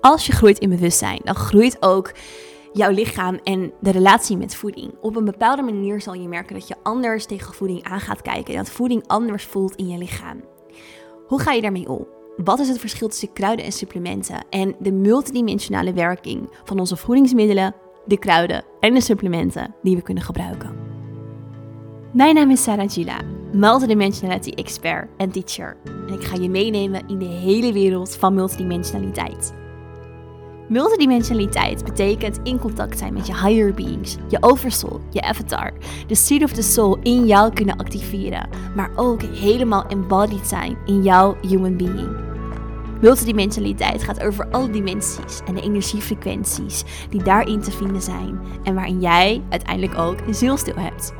Als je groeit in bewustzijn, dan groeit ook jouw lichaam en de relatie met voeding. Op een bepaalde manier zal je merken dat je anders tegen voeding aan gaat kijken. Dat voeding anders voelt in je lichaam. Hoe ga je daarmee om? Wat is het verschil tussen kruiden en supplementen? En de multidimensionale werking van onze voedingsmiddelen, de kruiden en de supplementen die we kunnen gebruiken. Mijn naam is Sarah Gila, multidimensionality expert en teacher. En ik ga je meenemen in de hele wereld van multidimensionaliteit. Multidimensionaliteit betekent in contact zijn met je higher beings, je oversoul, je avatar, de seed of the soul in jou kunnen activeren, maar ook helemaal embodied zijn in jouw human being. Multidimensionaliteit gaat over alle dimensies en de energiefrequenties die daarin te vinden zijn en waarin jij uiteindelijk ook een zielstil hebt.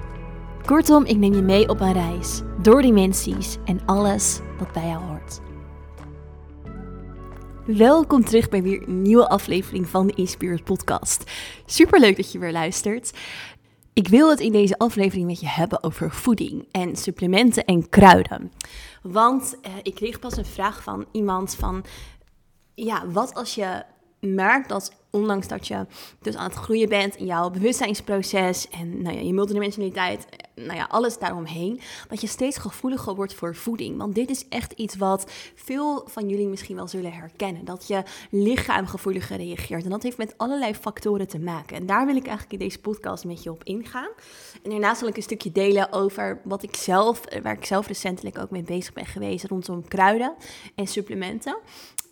Kortom, ik neem je mee op een reis door dimensies en alles wat bij jou hoort. Welkom terug bij weer een nieuwe aflevering van de Inspirit podcast. Super leuk dat je weer luistert. Ik wil het in deze aflevering met je hebben over voeding en supplementen en kruiden. Want eh, ik kreeg pas een vraag van iemand van, ja, wat als je merkt dat ondanks dat je dus aan het groeien bent in jouw bewustzijnsproces en nou ja, je multidimensionaliteit, nou ja, alles daaromheen, dat je steeds gevoeliger wordt voor voeding. Want dit is echt iets wat veel van jullie misschien wel zullen herkennen. Dat je lichaam gevoeliger reageert. En dat heeft met allerlei factoren te maken. En daar wil ik eigenlijk in deze podcast met je op ingaan. En daarnaast wil ik een stukje delen over wat ik zelf, waar ik zelf recentelijk ook mee bezig ben geweest rondom kruiden en supplementen.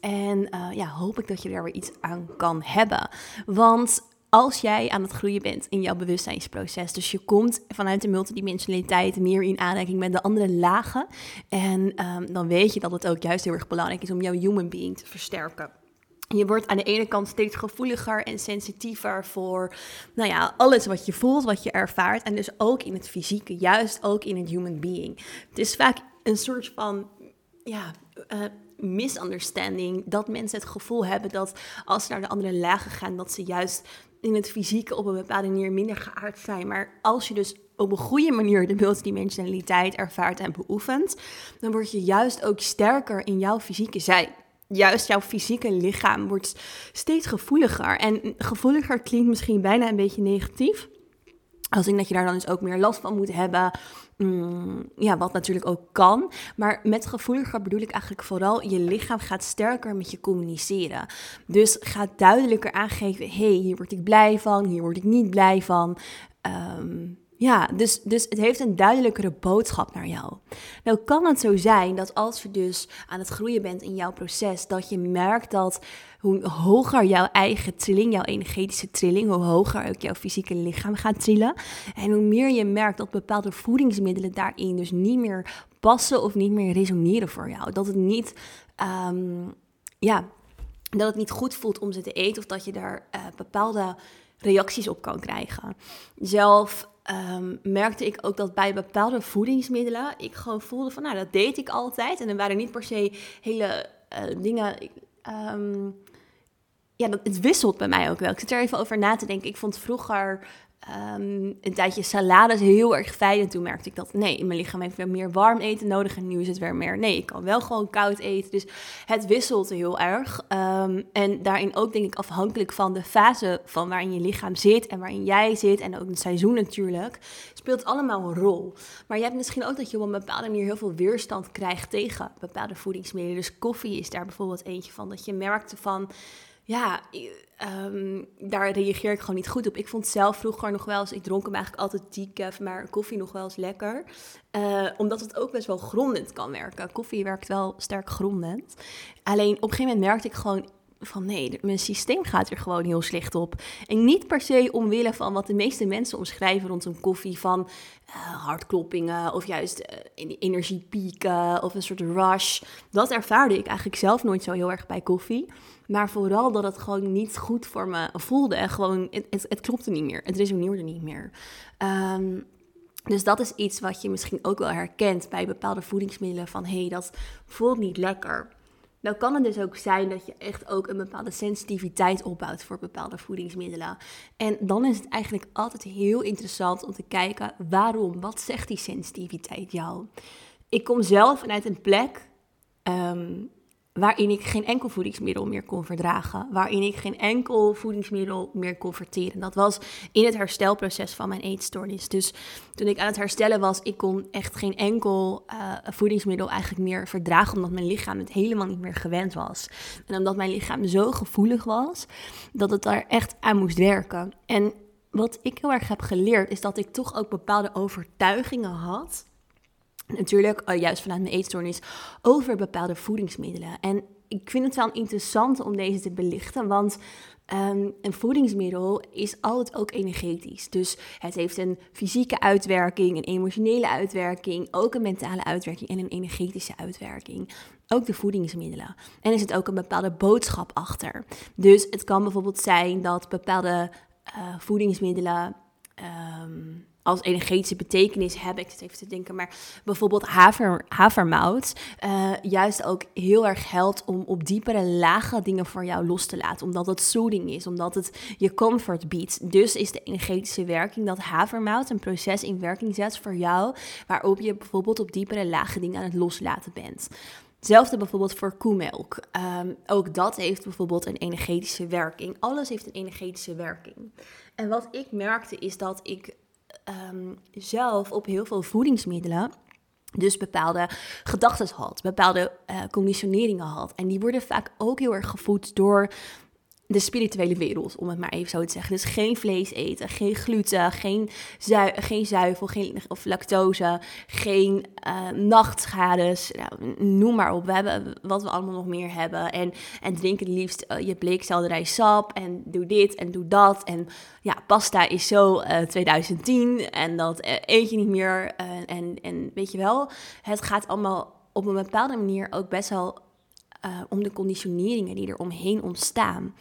En uh, ja, hoop ik dat je er weer iets aan kan hebben. Want als jij aan het groeien bent in jouw bewustzijnsproces, dus je komt vanuit de multidimensionaliteit meer in aanraking met de andere lagen, en um, dan weet je dat het ook juist heel erg belangrijk is om jouw human being te versterken. Je wordt aan de ene kant steeds gevoeliger en sensitiever voor nou ja, alles wat je voelt, wat je ervaart. En dus ook in het fysieke, juist ook in het human being. Het is vaak een soort van ja, uh, misunderstanding. Dat mensen het gevoel hebben dat als ze naar de andere lagen gaan, dat ze juist in het fysieke op een bepaalde manier minder geaard zijn. Maar als je dus op een goede manier de multidimensionaliteit ervaart en beoefent, dan word je juist ook sterker in jouw fysieke zijn. Juist jouw fysieke lichaam wordt steeds gevoeliger. En gevoeliger klinkt misschien bijna een beetje negatief. Als ik dat je daar dan dus ook meer last van moet hebben. Mm, ja, wat natuurlijk ook kan. Maar met gevoeliger bedoel ik eigenlijk vooral je lichaam gaat sterker met je communiceren. Dus gaat duidelijker aangeven: hé, hey, hier word ik blij van, hier word ik niet blij van. Um, ja, dus, dus het heeft een duidelijkere boodschap naar jou. Nou kan het zo zijn dat als je dus aan het groeien bent in jouw proces, dat je merkt dat hoe hoger jouw eigen trilling, jouw energetische trilling, hoe hoger ook jouw fysieke lichaam gaat trillen. En hoe meer je merkt dat bepaalde voedingsmiddelen daarin dus niet meer passen of niet meer resoneren voor jou. Dat het niet, um, ja, dat het niet goed voelt om ze te eten of dat je daar uh, bepaalde reacties op kan krijgen. Zelf um, merkte ik ook dat bij bepaalde voedingsmiddelen ik gewoon voelde van, nou, dat deed ik altijd. En er waren niet per se hele uh, dingen. Um, ja, dat, het wisselt bij mij ook wel. Ik zit er even over na te denken. Ik vond vroeger um, een tijdje salades heel erg fijn. En toen merkte ik dat, nee, mijn lichaam heeft weer meer warm eten nodig. En nu is het weer meer, nee, ik kan wel gewoon koud eten. Dus het wisselt heel erg. Um, en daarin ook, denk ik, afhankelijk van de fase van waarin je lichaam zit en waarin jij zit. En ook het seizoen natuurlijk. Speelt allemaal een rol. Maar je hebt misschien ook dat je op een bepaalde manier heel veel weerstand krijgt tegen bepaalde voedingsmiddelen. Dus koffie is daar bijvoorbeeld eentje van. Dat je merkte van ja, um, daar reageer ik gewoon niet goed op. Ik vond zelf vroeger nog wel eens, ik dronk hem eigenlijk altijd decaf, maar koffie nog wel eens lekker. Uh, omdat het ook best wel grondend kan werken. Koffie werkt wel sterk grondend. Alleen op een gegeven moment merkte ik gewoon van nee, mijn systeem gaat er gewoon heel slecht op. En niet per se omwille van wat de meeste mensen omschrijven rondom koffie van uh, hartkloppingen of juist uh, energiepieken of een soort rush. Dat ervaarde ik eigenlijk zelf nooit zo heel erg bij koffie. Maar vooral dat het gewoon niet goed voor me voelde. Gewoon, het, klopte niet meer. Het resoneerde niet meer. Um, dus dat is iets wat je misschien ook wel herkent bij bepaalde voedingsmiddelen. Van hé, hey, dat voelt niet lekker. Nou kan het dus ook zijn dat je echt ook een bepaalde sensitiviteit opbouwt voor bepaalde voedingsmiddelen. En dan is het eigenlijk altijd heel interessant om te kijken waarom, wat zegt die sensitiviteit jou? Ik kom zelf vanuit een plek um, waarin ik geen enkel voedingsmiddel meer kon verdragen. Waarin ik geen enkel voedingsmiddel meer kon verteren. Dat was in het herstelproces van mijn eetstoornis. Dus toen ik aan het herstellen was, ik kon echt geen enkel uh, voedingsmiddel eigenlijk meer verdragen. Omdat mijn lichaam het helemaal niet meer gewend was. En omdat mijn lichaam zo gevoelig was, dat het daar echt aan moest werken. En wat ik heel erg heb geleerd, is dat ik toch ook bepaalde overtuigingen had natuurlijk, uh, juist vanuit mijn eetstoornis, over bepaalde voedingsmiddelen. En ik vind het wel interessant om deze te belichten, want um, een voedingsmiddel is altijd ook energetisch. Dus het heeft een fysieke uitwerking, een emotionele uitwerking, ook een mentale uitwerking en een energetische uitwerking. Ook de voedingsmiddelen. En er zit ook een bepaalde boodschap achter. Dus het kan bijvoorbeeld zijn dat bepaalde uh, voedingsmiddelen. Um, als energetische betekenis hebben. Ik zit even te denken, maar bijvoorbeeld haver, havermout uh, juist ook heel erg helpt om op diepere lagen dingen voor jou los te laten. Omdat het soothing is, omdat het je comfort biedt. Dus is de energetische werking dat havermout een proces in werking zet voor jou, waarop je bijvoorbeeld op diepere lagen dingen aan het loslaten bent. Hetzelfde bijvoorbeeld voor koemelk. Um, ook dat heeft bijvoorbeeld een energetische werking. Alles heeft een energetische werking. En wat ik merkte is dat ik um, zelf op heel veel voedingsmiddelen dus bepaalde gedachten had, bepaalde uh, conditioneringen had. En die worden vaak ook heel erg gevoed door de spirituele wereld, om het maar even zo te zeggen. Dus geen vlees eten, geen gluten, geen, geen zuivel, geen of lactose, geen uh, nachtschades, nou, noem maar op. We hebben wat we allemaal nog meer hebben. En, en drink het liefst uh, je bleekselderij sap en doe dit en doe dat. En ja, pasta is zo uh, eh, 2010 en dat eet je niet meer. en, en weet je wel, het gaat allemaal op een bepaalde manier ook best wel uh, om de conditioneringen die er omheen ontstaan.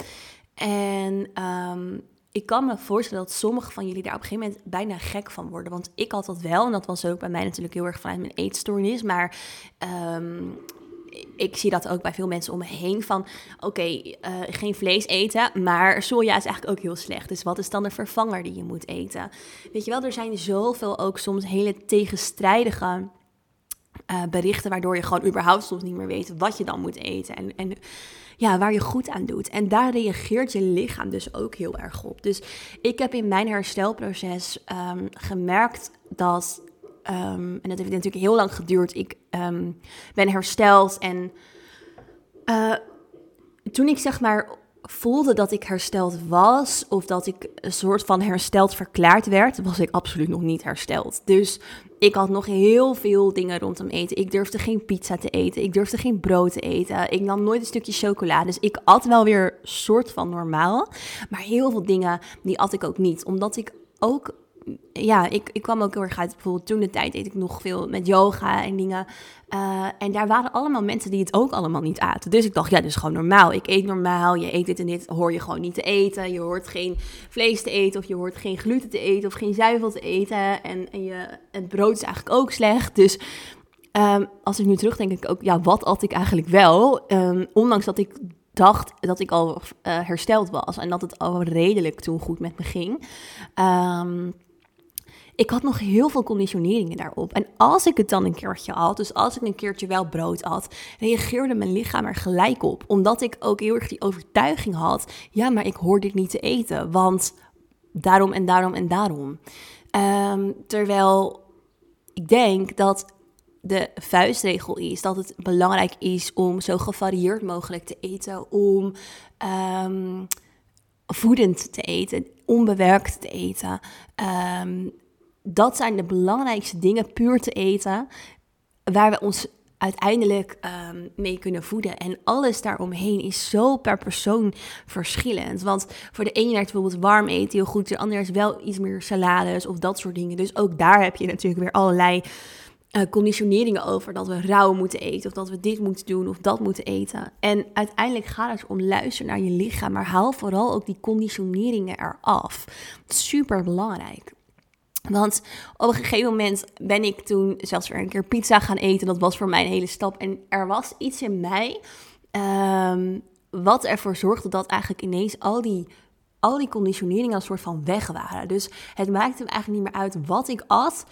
En um, ik kan me voorstellen dat sommige van jullie daar op een gegeven moment bijna gek van worden. Want ik had dat wel, en dat was ook bij mij natuurlijk heel erg vanuit mijn eetstoornis. Maar um, ik zie dat ook bij veel mensen om me heen. Van oké, uh, geen vlees eten, maar soja is eigenlijk ook heel slecht. Dus wat is dan de vervanger die je moet eten? Weet je wel, er zijn zoveel ook soms hele tegenstrijdige uh, berichten waardoor je gewoon überhaupt soms niet meer weet wat je dan moet eten. En, en ja, waar je goed aan doet. En daar reageert je lichaam dus ook heel erg op. Dus ik heb in mijn herstelproces um, gemerkt dat, um, en dat heeft natuurlijk heel lang geduurd, ik um, ben hersteld en uh, toen ik zeg maar voelde dat ik hersteld was, of dat ik een soort van hersteld verklaard werd, was ik absoluut nog niet hersteld. Dus ik had nog heel veel dingen rondom eten. Ik durfde geen pizza te eten. Ik durfde geen brood te eten. Ik nam nooit een stukje chocola. Dus ik at wel weer soort van normaal. Maar heel veel dingen, die at ik ook niet. Omdat ik ook ja, ik, ik kwam ook heel erg uit. Bijvoorbeeld toen de tijd deed ik nog veel met yoga en dingen. Uh, en daar waren allemaal mensen die het ook allemaal niet aten. Dus ik dacht, ja, dit is gewoon normaal. Ik eet normaal. Je eet dit en dit, hoor je gewoon niet te eten. Je hoort geen vlees te eten of je hoort geen gluten te eten of geen zuivel te eten. En, en je, het brood is eigenlijk ook slecht. Dus um, als ik nu terugdenk, denk ik ook, ja, wat at ik eigenlijk wel? Um, ondanks dat ik dacht dat ik al uh, hersteld was en dat het al redelijk toen goed met me ging. Um, ik had nog heel veel conditioneringen daarop. En als ik het dan een keertje had, dus als ik een keertje wel brood had, reageerde mijn lichaam er gelijk op. Omdat ik ook heel erg die overtuiging had, ja, maar ik hoor dit niet te eten, want daarom en daarom en daarom. Um, terwijl ik denk dat de vuistregel is dat het belangrijk is om zo gevarieerd mogelijk te eten, om um, voedend te eten, onbewerkt te eten. Um, dat zijn de belangrijkste dingen puur te eten, waar we ons uiteindelijk um, mee kunnen voeden. En alles daaromheen is zo per persoon verschillend. Want voor de ene werkt bijvoorbeeld warm eten heel goed, de ander is wel iets meer salades of dat soort dingen. Dus ook daar heb je natuurlijk weer allerlei uh, conditioneringen over dat we rauw moeten eten, of dat we dit moeten doen of dat moeten eten. En uiteindelijk gaat het om luisteren naar je lichaam, maar haal vooral ook die conditioneringen eraf. Super belangrijk. Want op een gegeven moment ben ik toen zelfs weer een keer pizza gaan eten. Dat was voor mij een hele stap. En er was iets in mij um, wat ervoor zorgde dat eigenlijk ineens al die, al die conditioneringen als soort van weg waren. Dus het maakte me eigenlijk niet meer uit wat ik at.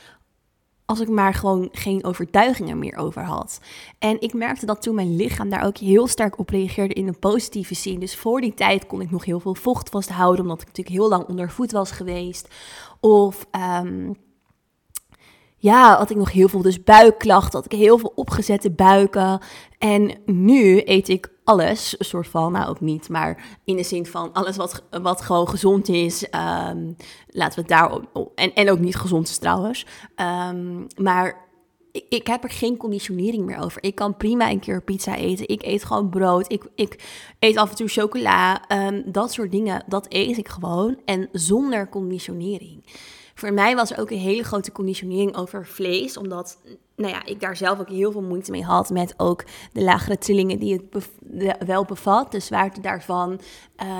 Als ik maar gewoon geen overtuigingen meer over had. En ik merkte dat toen mijn lichaam daar ook heel sterk op reageerde in een positieve zin. Dus voor die tijd kon ik nog heel veel vocht vasthouden, omdat ik natuurlijk heel lang onder voet was geweest. Of ehm, ja, had ik nog heel veel dus buikklachten, had ik heel veel opgezette buiken. En nu eet ik alles, een soort van, nou ook niet, maar in de zin van alles wat, wat gewoon gezond is. Ehm, laten we het daarop, en, en ook niet gezond is trouwens. Ehm, maar ik, ik, heb er geen conditionering meer over. Ik kan prima een keer pizza eten. Ik eet gewoon brood. Ik, ik eet af en toe chocola. Ehm, dat soort dingen, dat eet ik gewoon. En zonder conditionering. Voor mij was er ook een hele grote conditionering over vlees, omdat nou ja, ik daar zelf ook heel veel moeite mee had met ook de lagere trillingen die het wel bevat, de zwaarte daarvan,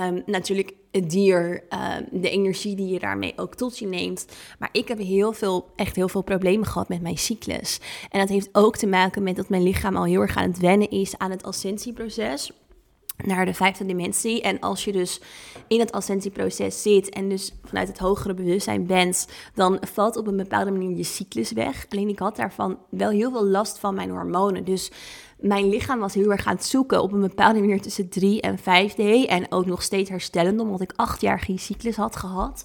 um, natuurlijk het dier, ehm, de energie die je daarmee ook tot je neemt. Maar ik heb heel veel, echt heel veel problemen gehad met mijn cyclus. En dat heeft ook te maken met dat mijn lichaam al heel erg aan het wennen is aan het ascensieproces naar de vijfde dimensie. En als je dus in het ascensieproces zit en dus vanuit het hogere bewustzijn bent, dan valt op een bepaalde manier je cyclus weg. Alleen ik had daarvan wel heel veel last van mijn hormonen. Dus mijn lichaam was heel erg aan het zoeken op een bepaalde manier tussen 3 en 5D. En ook nog steeds herstellend, omdat ik acht jaar geen cyclus had gehad.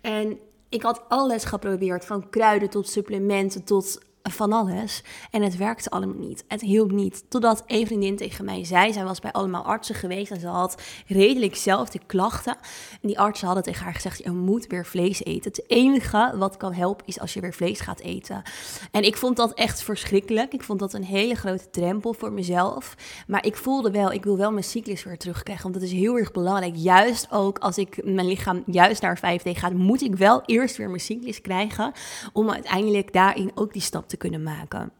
En ik had alles geprobeerd, van kruiden tot supplementen tot van alles. En het werkte allemaal niet. Het hielp niet. Totdat een vriendin tegen mij zei, zij was bij allemaal artsen geweest en ze had redelijk zelfde klachten. En die artsen hadden tegen haar gezegd, je moet weer vlees eten. Het enige wat kan helpen is als je weer vlees gaat eten. En ik vond dat echt verschrikkelijk. Ik vond dat een hele grote drempel voor mezelf. Maar ik voelde wel, ik wil wel mijn cyclus weer terugkrijgen. Want dat is heel erg belangrijk. Juist ook als ik mijn lichaam juist naar 5D gaat, moet ik wel eerst weer mijn cyclus krijgen. Om uiteindelijk daarin ook die stap te kunnen maken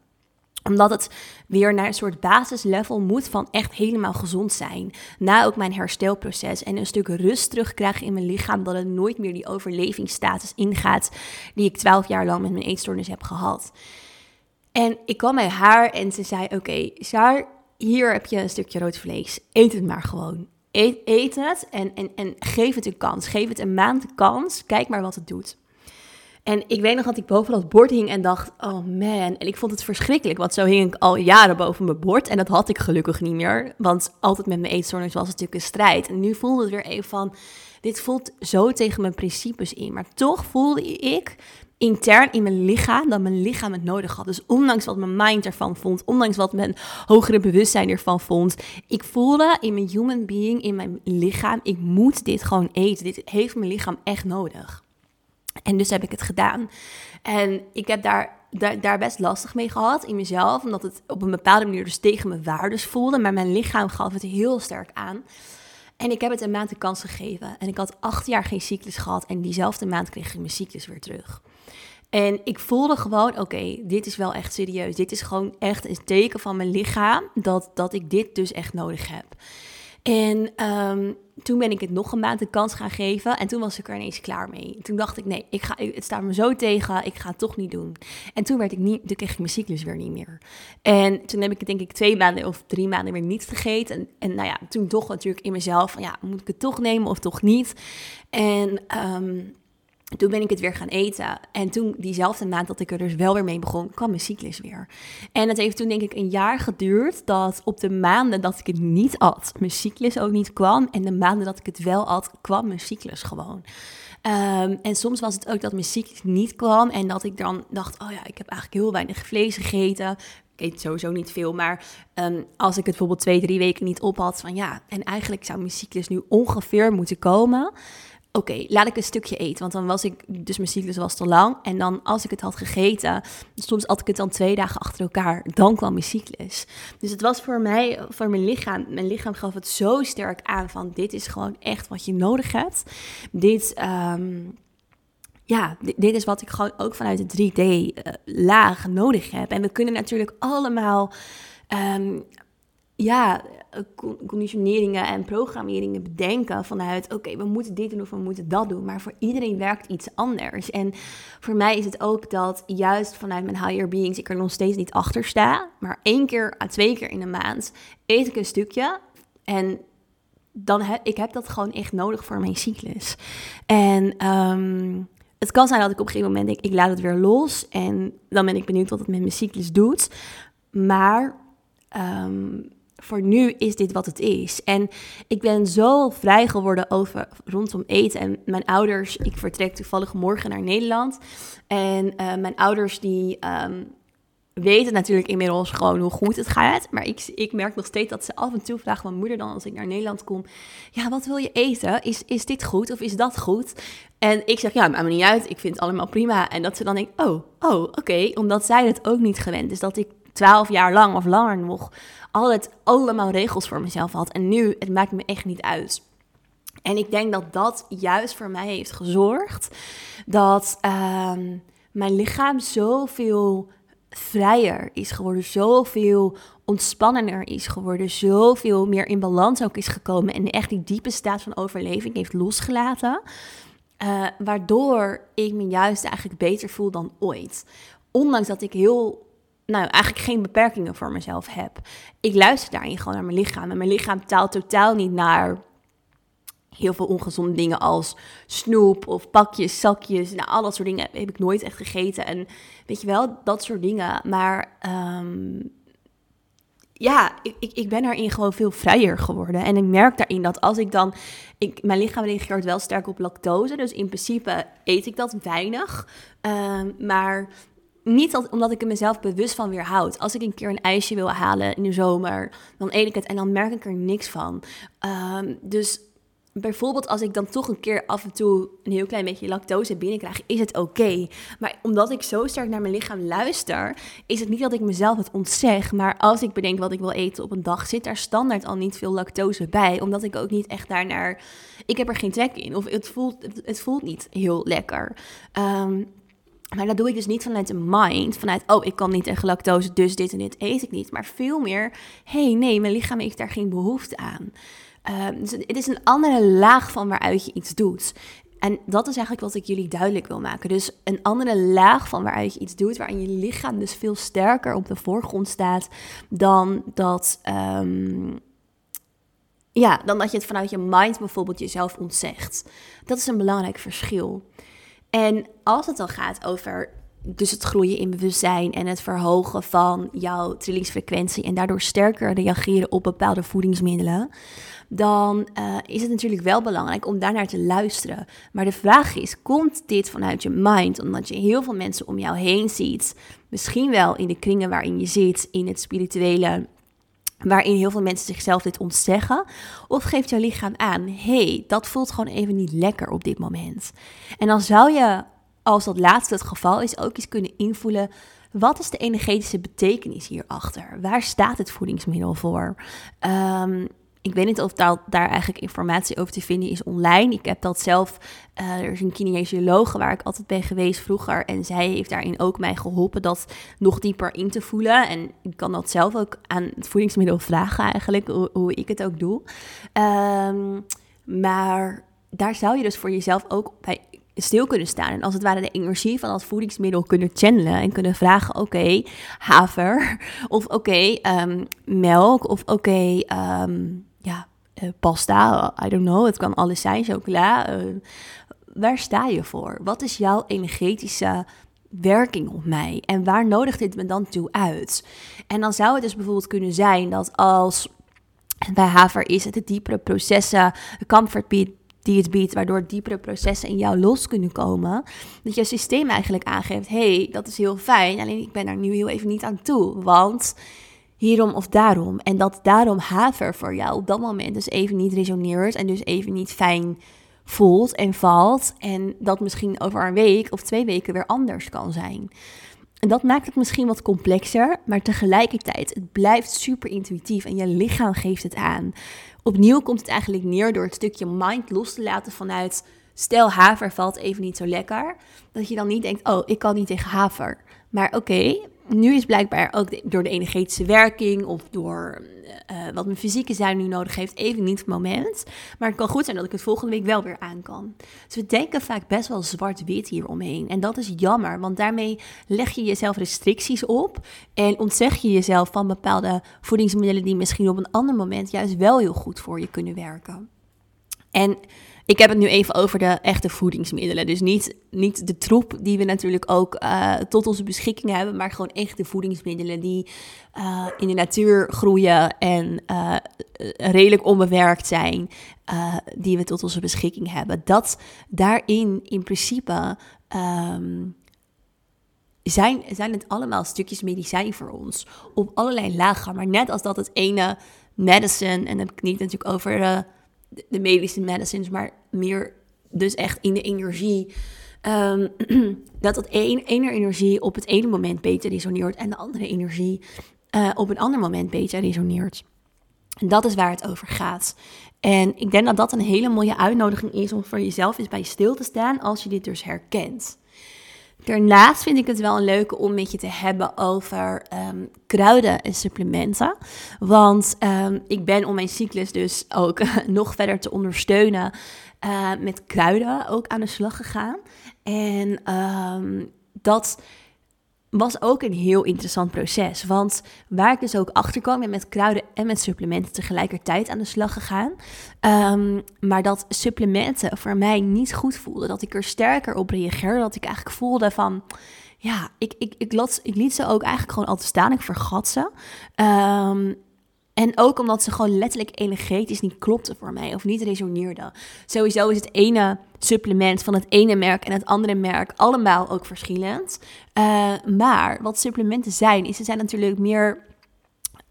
omdat het weer naar een soort basislevel moet van echt helemaal gezond zijn. Na ook mijn herstelproces en een stuk rust terugkrijgen in mijn lichaam. Dat het nooit meer die overlevingsstatus ingaat die ik twaalf jaar lang met mijn eetstoornis heb gehad. En ik kwam bij haar en ze zei, oké, okay, hier heb je een stukje rood vlees. Eet het maar gewoon. Eet, eet het en, en, en geef het een kans. Geef het een maand kans. Kijk maar wat het doet. En ik weet nog dat ik boven dat bord hing en dacht, oh man. En ik vond het verschrikkelijk, want zo hing ik al jaren boven mijn bord. En dat had ik gelukkig niet meer, want altijd met mijn eetstoornis was het natuurlijk een strijd. En nu voelde het weer even van, dit voelt zo tegen mijn principes in. Maar toch voelde ik intern in mijn lichaam dat mijn lichaam het nodig had. Dus ondanks wat mijn mind ervan vond, ondanks wat mijn hogere bewustzijn ervan vond, ik voelde in mijn human being, in mijn lichaam, ik moet dit gewoon eten. Dit heeft mijn lichaam echt nodig. En dus heb ik het gedaan. En ik heb daar, daar, daar, best lastig mee gehad in mezelf, omdat het op een bepaalde manier dus tegen mijn waardes voelde. Maar mijn lichaam gaf het heel sterk aan. En ik heb het een maand de kans gegeven. En ik had acht jaar geen cyclus gehad. En diezelfde maand kreeg ik mijn cyclus weer terug. En ik voelde gewoon, oké, dit is wel echt serieus. Dit is gewoon echt een teken van mijn lichaam dat, dat ik dit dus echt nodig heb. En ehm, toen ben ik het nog een maand de kans gaan geven. En toen was ik er ineens klaar mee. Toen dacht ik, nee, ik ga, het staat me zo tegen. Ik ga het toch niet doen. En toen, werd ik niet, toen kreeg ik mijn cyclus weer niet meer. En toen heb ik het denk ik twee maanden of drie maanden weer niet gegeten. En, en nou ja, toen toch natuurlijk in mezelf van, ja, moet ik het toch nemen of toch niet? En... Um, toen ben ik het weer gaan eten. En toen, diezelfde maand dat ik er dus wel weer mee begon, kwam mijn cyclus weer. En het heeft toen denk ik een jaar geduurd dat op de maanden dat ik het niet at, mijn cyclus ook niet kwam. En de maanden dat ik het wel at, kwam mijn cyclus gewoon. Ehm, en soms was het ook dat mijn cyclus niet kwam en dat ik dan dacht, oh ja, ik heb eigenlijk heel weinig vlees gegeten. Ik eet sowieso niet veel, maar ehm, als ik het bijvoorbeeld twee, drie weken niet op had, van ja, en eigenlijk zou mijn cyclus nu ongeveer moeten komen oké, laat ik een stukje eten. Want dan was ik, dus mijn cyclus was te lang. En dan als ik het had gegeten, soms had ik het dan twee dagen achter elkaar, dan kwam mijn cyclus. Dus het was voor mij, voor mijn lichaam, mijn lichaam gaf het zo sterk aan van dit is gewoon echt wat je nodig hebt. Dit, ehm, ja, dit, is wat ik gewoon ook vanuit de 3D-laag eh, nodig heb. En we kunnen natuurlijk allemaal um, ja, eh, conditioneringen en programmeringen bedenken vanuit, oké, we moeten dit doen of we moeten dat doen. Maar voor iedereen werkt iets anders. En voor mij is het ook dat juist vanuit mijn higher beings ik er nog steeds niet achter sta. Maar één keer à twee keer in de maand eet ik een stukje. En dan heb ik heb dat gewoon echt nodig voor mijn cyclus. En um, het kan zijn dat ik op een gegeven moment denk, ik laat het weer los. En dan ben ik benieuwd wat het met mijn cyclus doet. Maar ehm, voor nu is dit wat het is. En ik ben zo vrij geworden over, rondom eten. En mijn ouders, ik vertrek toevallig morgen naar Nederland. En eh, mijn ouders die ehm, weten natuurlijk inmiddels gewoon hoe goed het gaat. Maar ik, ik merk nog steeds dat ze af en toe vragen mijn moeder dan als ik naar Nederland kom. Ja, wat wil je eten? Is, is dit goed of is dat goed? En ik zeg, ja, maakt me niet uit. Ik vind het allemaal prima. En dat ze dan denkt, oh, oh, oké. Omdat zij het ook niet gewend is. Dat ik twaalf jaar lang of langer nog altijd allemaal regels voor mezelf had. En nu, het maakt me echt niet uit. En ik denk dat dat juist voor mij heeft gezorgd dat ehm, mijn lichaam zoveel vrijer is geworden, zoveel ontspannender is geworden, zoveel meer in balans ook is gekomen en echt die diepe staat van overleving heeft losgelaten. Uh, waardoor ik me juist eigenlijk beter voel dan ooit. Ondanks dat ik heel, nou eigenlijk geen beperkingen voor mezelf heb. Ik luister daarin gewoon naar mijn lichaam. En mijn lichaam taalt totaal niet naar heel veel ongezonde dingen als snoep of pakjes, zakjes. Nou, al dat soort dingen heb ik nooit echt gegeten. En weet je wel, dat soort dingen. Maar um, ja, ik, ik, ik ben daarin gewoon veel vrijer geworden. En ik merk daarin dat als ik dan... Ik, mijn lichaam reageert wel sterk op lactose. Dus in principe eet ik dat weinig. Um, maar niet dat, omdat ik er mezelf bewust van weerhoud. Als ik een keer een ijsje wil halen in de zomer, dan eet ik het en dan merk ik er niks van. Um, dus bijvoorbeeld als ik dan toch een keer af en toe een heel klein beetje lactose binnenkrijg, is het oké. Maar omdat ik zo sterk naar mijn lichaam luister, is het niet dat ik mezelf het ontzeg. Maar als ik bedenk wat ik wil eten op een dag, zit daar standaard al niet veel lactose bij. Omdat ik ook niet echt daarnaar. Ik heb er geen trek in. Of het voelt, het voelt niet heel lekker. Um, maar dat doe ik dus niet vanuit de mind, vanuit, oh, ik kan niet tegen lactose, dus dit en dit eet ik niet. Maar veel meer, hey, nee, mijn lichaam heeft daar geen behoefte aan. Ehm, dus het is een andere laag van waaruit je iets doet. En dat is eigenlijk wat ik jullie duidelijk wil maken. Dus een andere laag van waaruit je iets doet, waarin je lichaam dus veel sterker op de voorgrond staat dan dat. Um, ja, dan dat je het vanuit je mind bijvoorbeeld jezelf ontzegt. Dat is een belangrijk verschil. En als het dan gaat over dus het groeien in bewustzijn en het verhogen van jouw trillingsfrequentie en daardoor sterker reageren op bepaalde voedingsmiddelen, dan uh, is het natuurlijk wel belangrijk om daarnaar te luisteren. Maar de vraag is, komt dit vanuit je mind, omdat je heel veel mensen om jou heen ziet, misschien wel in de kringen waarin je zit, in het spirituele, waarin heel veel mensen zichzelf dit ontzeggen? Of geeft jouw lichaam aan, hey, dat voelt gewoon even niet lekker op dit moment. En dan zou je, als dat laatste het geval is, ook eens kunnen invoelen, wat is de energetische betekenis hierachter? Waar staat het voedingsmiddel voor? Um, ik weet niet of daar, daar eigenlijk informatie over te vinden is online. Ik heb dat zelf. Uh, er is een kinesiologe waar ik altijd ben geweest vroeger. En zij heeft daarin ook mij geholpen dat nog dieper in te voelen. En ik kan dat zelf ook aan het voedingsmiddel vragen, eigenlijk, hoe, ik het ook doe. Um, maar daar zou je dus voor jezelf ook bij stil kunnen staan. En als het ware de energie van dat voedingsmiddel kunnen channelen. En kunnen vragen, oké, haver. Of oké, um, melk. Of oké, ja, uh, pasta, I don't know, het kan alles zijn, chocola. Uh, waar sta je voor? Wat is jouw energetische werking op mij? En waar nodigt dit me dan toe uit? En dan zou het dus bijvoorbeeld kunnen zijn dat als bij haver is het de diepere processen, comfort die het biedt, waardoor diepere processen in jou los kunnen komen. Dat je systeem eigenlijk aangeeft: hey, dat is heel fijn, alleen ik ben daar nu heel even niet aan toe. Want hierom of daarom. En dat daarom haver voor jou op dat moment dus even niet resoneert en dus even niet fijn voelt en valt. En dat misschien over een week of twee weken weer anders kan zijn. En dat maakt het misschien wat complexer, maar tegelijkertijd, het blijft super intuïtief en je lichaam geeft het aan. Opnieuw komt het eigenlijk neer door het stukje mind los te laten vanuit, stel haver valt even niet zo lekker, dat je dan niet denkt, oh, ik kan niet tegen haver. Maar oké, nu is blijkbaar ook door de energetische werking of door uh, wat mijn fysieke zijn nu nodig heeft, even niet het moment. Maar het kan goed zijn dat ik het volgende week wel weer aan kan. Dus we denken vaak best wel zwart-wit hieromheen. En dat is jammer, want daarmee leg je jezelf restricties op en ontzeg je jezelf van bepaalde voedingsmiddelen die misschien op een ander moment juist wel heel goed voor je kunnen werken. En ik heb het nu even over de echte voedingsmiddelen. Dus niet, niet de troep die we natuurlijk ook uh, tot onze beschikking hebben, maar gewoon echte voedingsmiddelen die uh, in de natuur groeien en uh, redelijk onbewerkt zijn, die we tot onze beschikking hebben. Dat daarin in principe. Um, zijn, zijn het allemaal stukjes medicijn voor ons. Op allerlei lagen. Maar net als dat het ene medicine, en dan heb ik niet natuurlijk over de medische medicines, maar meer dus echt in de energie. Um, dat een, ene energie op het ene moment beter resoneert en de andere energie uh, op een ander moment beter resoneert. En dat is waar het over gaat. En ik denk dat dat een hele mooie uitnodiging is om voor jezelf eens bij stil te staan als je dit dus herkent. Daarnaast vind ik het wel een leuke om met je te hebben over um, kruiden en supplementen. Want um, ik ben om mijn cyclus dus ook nog verder te ondersteunen uh, met kruiden ook aan de slag gegaan. En um, dat was ook een heel interessant proces. Want waar ik dus ook achter kwam, ben met kruiden en met supplementen tegelijkertijd aan de slag gegaan. Um, maar dat supplementen voor mij niet goed voelden. Dat ik er sterker op reageerde. Dat ik eigenlijk voelde van. Ja, ik, ik, ik, lot, ik liet ze ook eigenlijk gewoon altijd staan. Ik vergat ze. Um, en ook omdat ze gewoon letterlijk energetisch niet klopten voor mij of niet resoneerden. Sowieso is het ene supplement van het ene merk en het andere merk allemaal ook verschillend. Uh, maar wat supplementen zijn, is ze zijn natuurlijk meer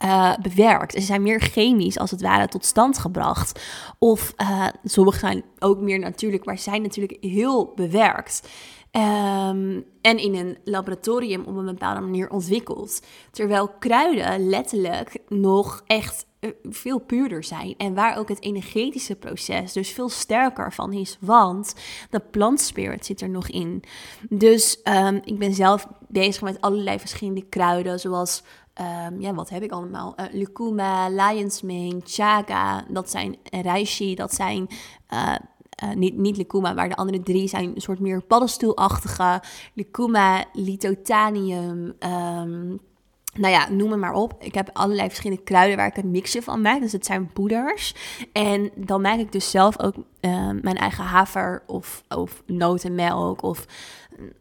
uh, bewerkt. Ze zijn meer chemisch, als het ware, tot stand gebracht. Of uh, sommige zijn ook meer natuurlijk, maar zijn natuurlijk heel bewerkt. Um, en in een laboratorium op een bepaalde manier ontwikkeld. Terwijl kruiden letterlijk nog echt eh, veel puurder zijn. En waar ook het energetische proces dus veel sterker van is. Want de plantspirit zit er nog in. Dus um, ik ben zelf bezig met allerlei verschillende kruiden. Zoals, um, ja, wat heb ik allemaal? Uh, lucuma, lion's mane, chaga. Dat zijn reishi. Dat zijn... Uh, uh, niet, niet Licuma, maar de andere drie zijn een soort meer paddenstoelachtige. Licuma, Litotanium, um, nou ja, noem het maar op. Ik heb allerlei verschillende kruiden waar ik een mixje van maak. Dus het zijn poeders. En dan maak ik dus zelf ook uh, mijn eigen haver of, of notenmelk of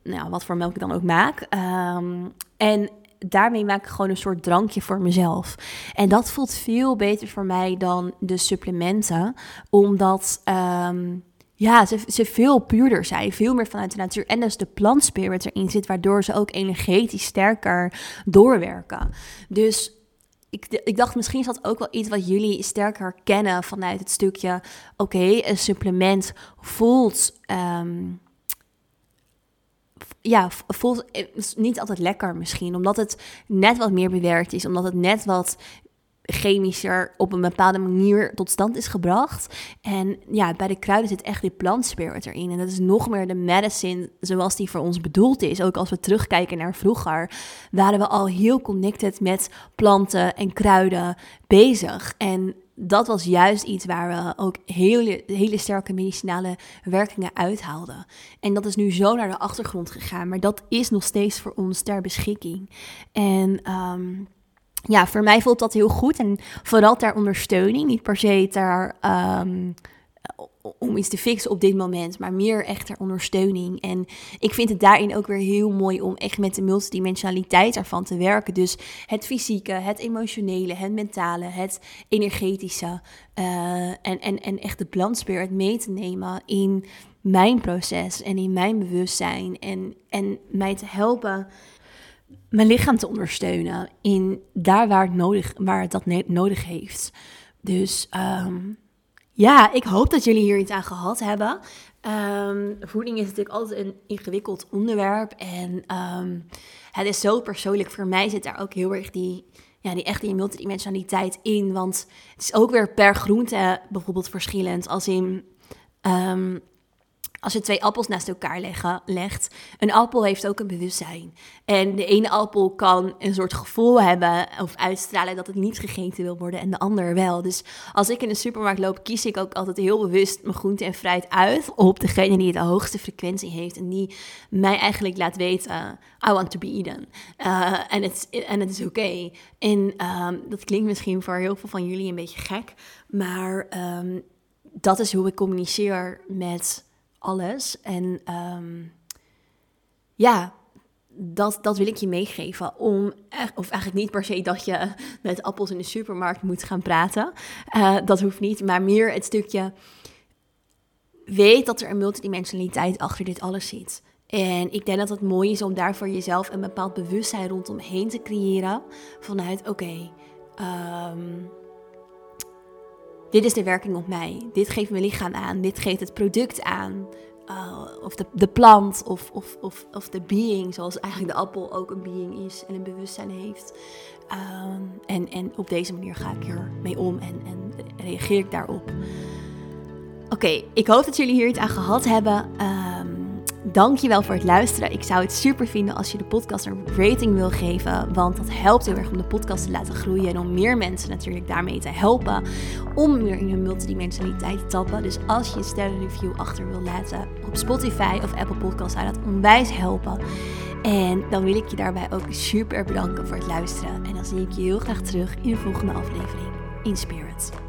nou, wat voor melk ik dan ook maak. Um, en daarmee maak ik gewoon een soort drankje voor mezelf. En dat voelt veel beter voor mij dan de supplementen, omdat. Um, ja, ze, ze veel puurder zijn, veel meer vanuit de natuur. En dus de plantspirit erin zit, waardoor ze ook energetisch sterker doorwerken. Dus ik, ik, dacht, misschien is dat ook wel iets wat jullie sterker kennen vanuit het stukje. Oké, een supplement voelt um, ja, voelt niet altijd lekker misschien. Omdat het net wat meer bewerkt is. Omdat het net wat chemischer op een bepaalde manier tot stand is gebracht. En ja, bij de kruiden zit echt die plant spirit erin. En dat is nog meer de medicine zoals die voor ons bedoeld is. Ook als we terugkijken naar vroeger, waren we al heel connected met planten en kruiden bezig. En dat was juist iets waar we ook hele, hele sterke medicinale werkingen uithaalden. En dat is nu zo naar de achtergrond gegaan, maar dat is nog steeds voor ons ter beschikking. En um, ja, voor mij voelt dat heel goed en vooral ter ondersteuning, niet per se ter um, om iets te fixen op dit moment, maar meer echt ter ondersteuning. En ik vind het daarin ook weer heel mooi om echt met de multidimensionaliteit ervan te werken. Dus het fysieke, het emotionele, het mentale, het energetische uh, en, en, en echt de plantspirit mee te nemen in mijn proces en in mijn bewustzijn en, en mij te helpen mijn lichaam te ondersteunen in daar waar het, nodig, waar het dat nodig heeft. Dus um, ja, ik hoop dat jullie hier iets aan gehad hebben. Um, voeding is natuurlijk altijd een ingewikkeld onderwerp. En um, het is zo persoonlijk. Voor mij zit daar ook heel erg die, ja, die echte multidimensionaliteit in. Want het is ook weer per groente bijvoorbeeld verschillend. Als in, als je twee appels naast elkaar legt, een appel heeft ook een bewustzijn. En de ene appel kan een soort gevoel hebben of uitstralen dat het niet gegeten wil worden en de ander wel. Dus als ik in de supermarkt loop, kies ik ook altijd heel bewust mijn groente en fruit uit op degene die de hoogste frequentie heeft en die mij eigenlijk laat weten, I want to be eaten. Uh, en het is oké. En um, dat klinkt misschien voor heel veel van jullie een beetje gek, maar um, dat is hoe ik communiceer met alles. En ehm, ja, dat, dat wil ik je meegeven. Om, of eigenlijk niet per se dat je met appels in de supermarkt moet gaan praten. Uh, dat hoeft niet. Maar meer het stukje. Weet dat er een multidimensionaliteit achter dit alles zit. En ik denk dat het mooi is om daar voor jezelf een bepaald bewustzijn rondomheen te creëren. Vanuit, oké, ehm, dit is de werking op mij. Dit geeft mijn lichaam aan. Dit geeft het product aan. Uh, of de, plant of, of, of, of de being, zoals eigenlijk de appel ook een being is en een bewustzijn heeft. Um, en, en op deze manier ga ik ermee om en, en reageer ik daarop. Oké, ik hoop dat jullie hier iets aan gehad hebben. Um, Dankjewel voor het luisteren. Ik zou het super vinden als je de podcast een rating wil geven. Want dat helpt heel erg om de podcast te laten groeien. En om meer mensen natuurlijk daarmee te helpen. Om meer in hun multidimensionaliteit te tappen. Dus als je een sterrenreview achter wil laten op Spotify of Apple Podcasts, zou dat onwijs helpen. En dan wil ik je daarbij ook super bedanken voor het luisteren. En dan zie ik je heel graag terug in de volgende aflevering in Spirit.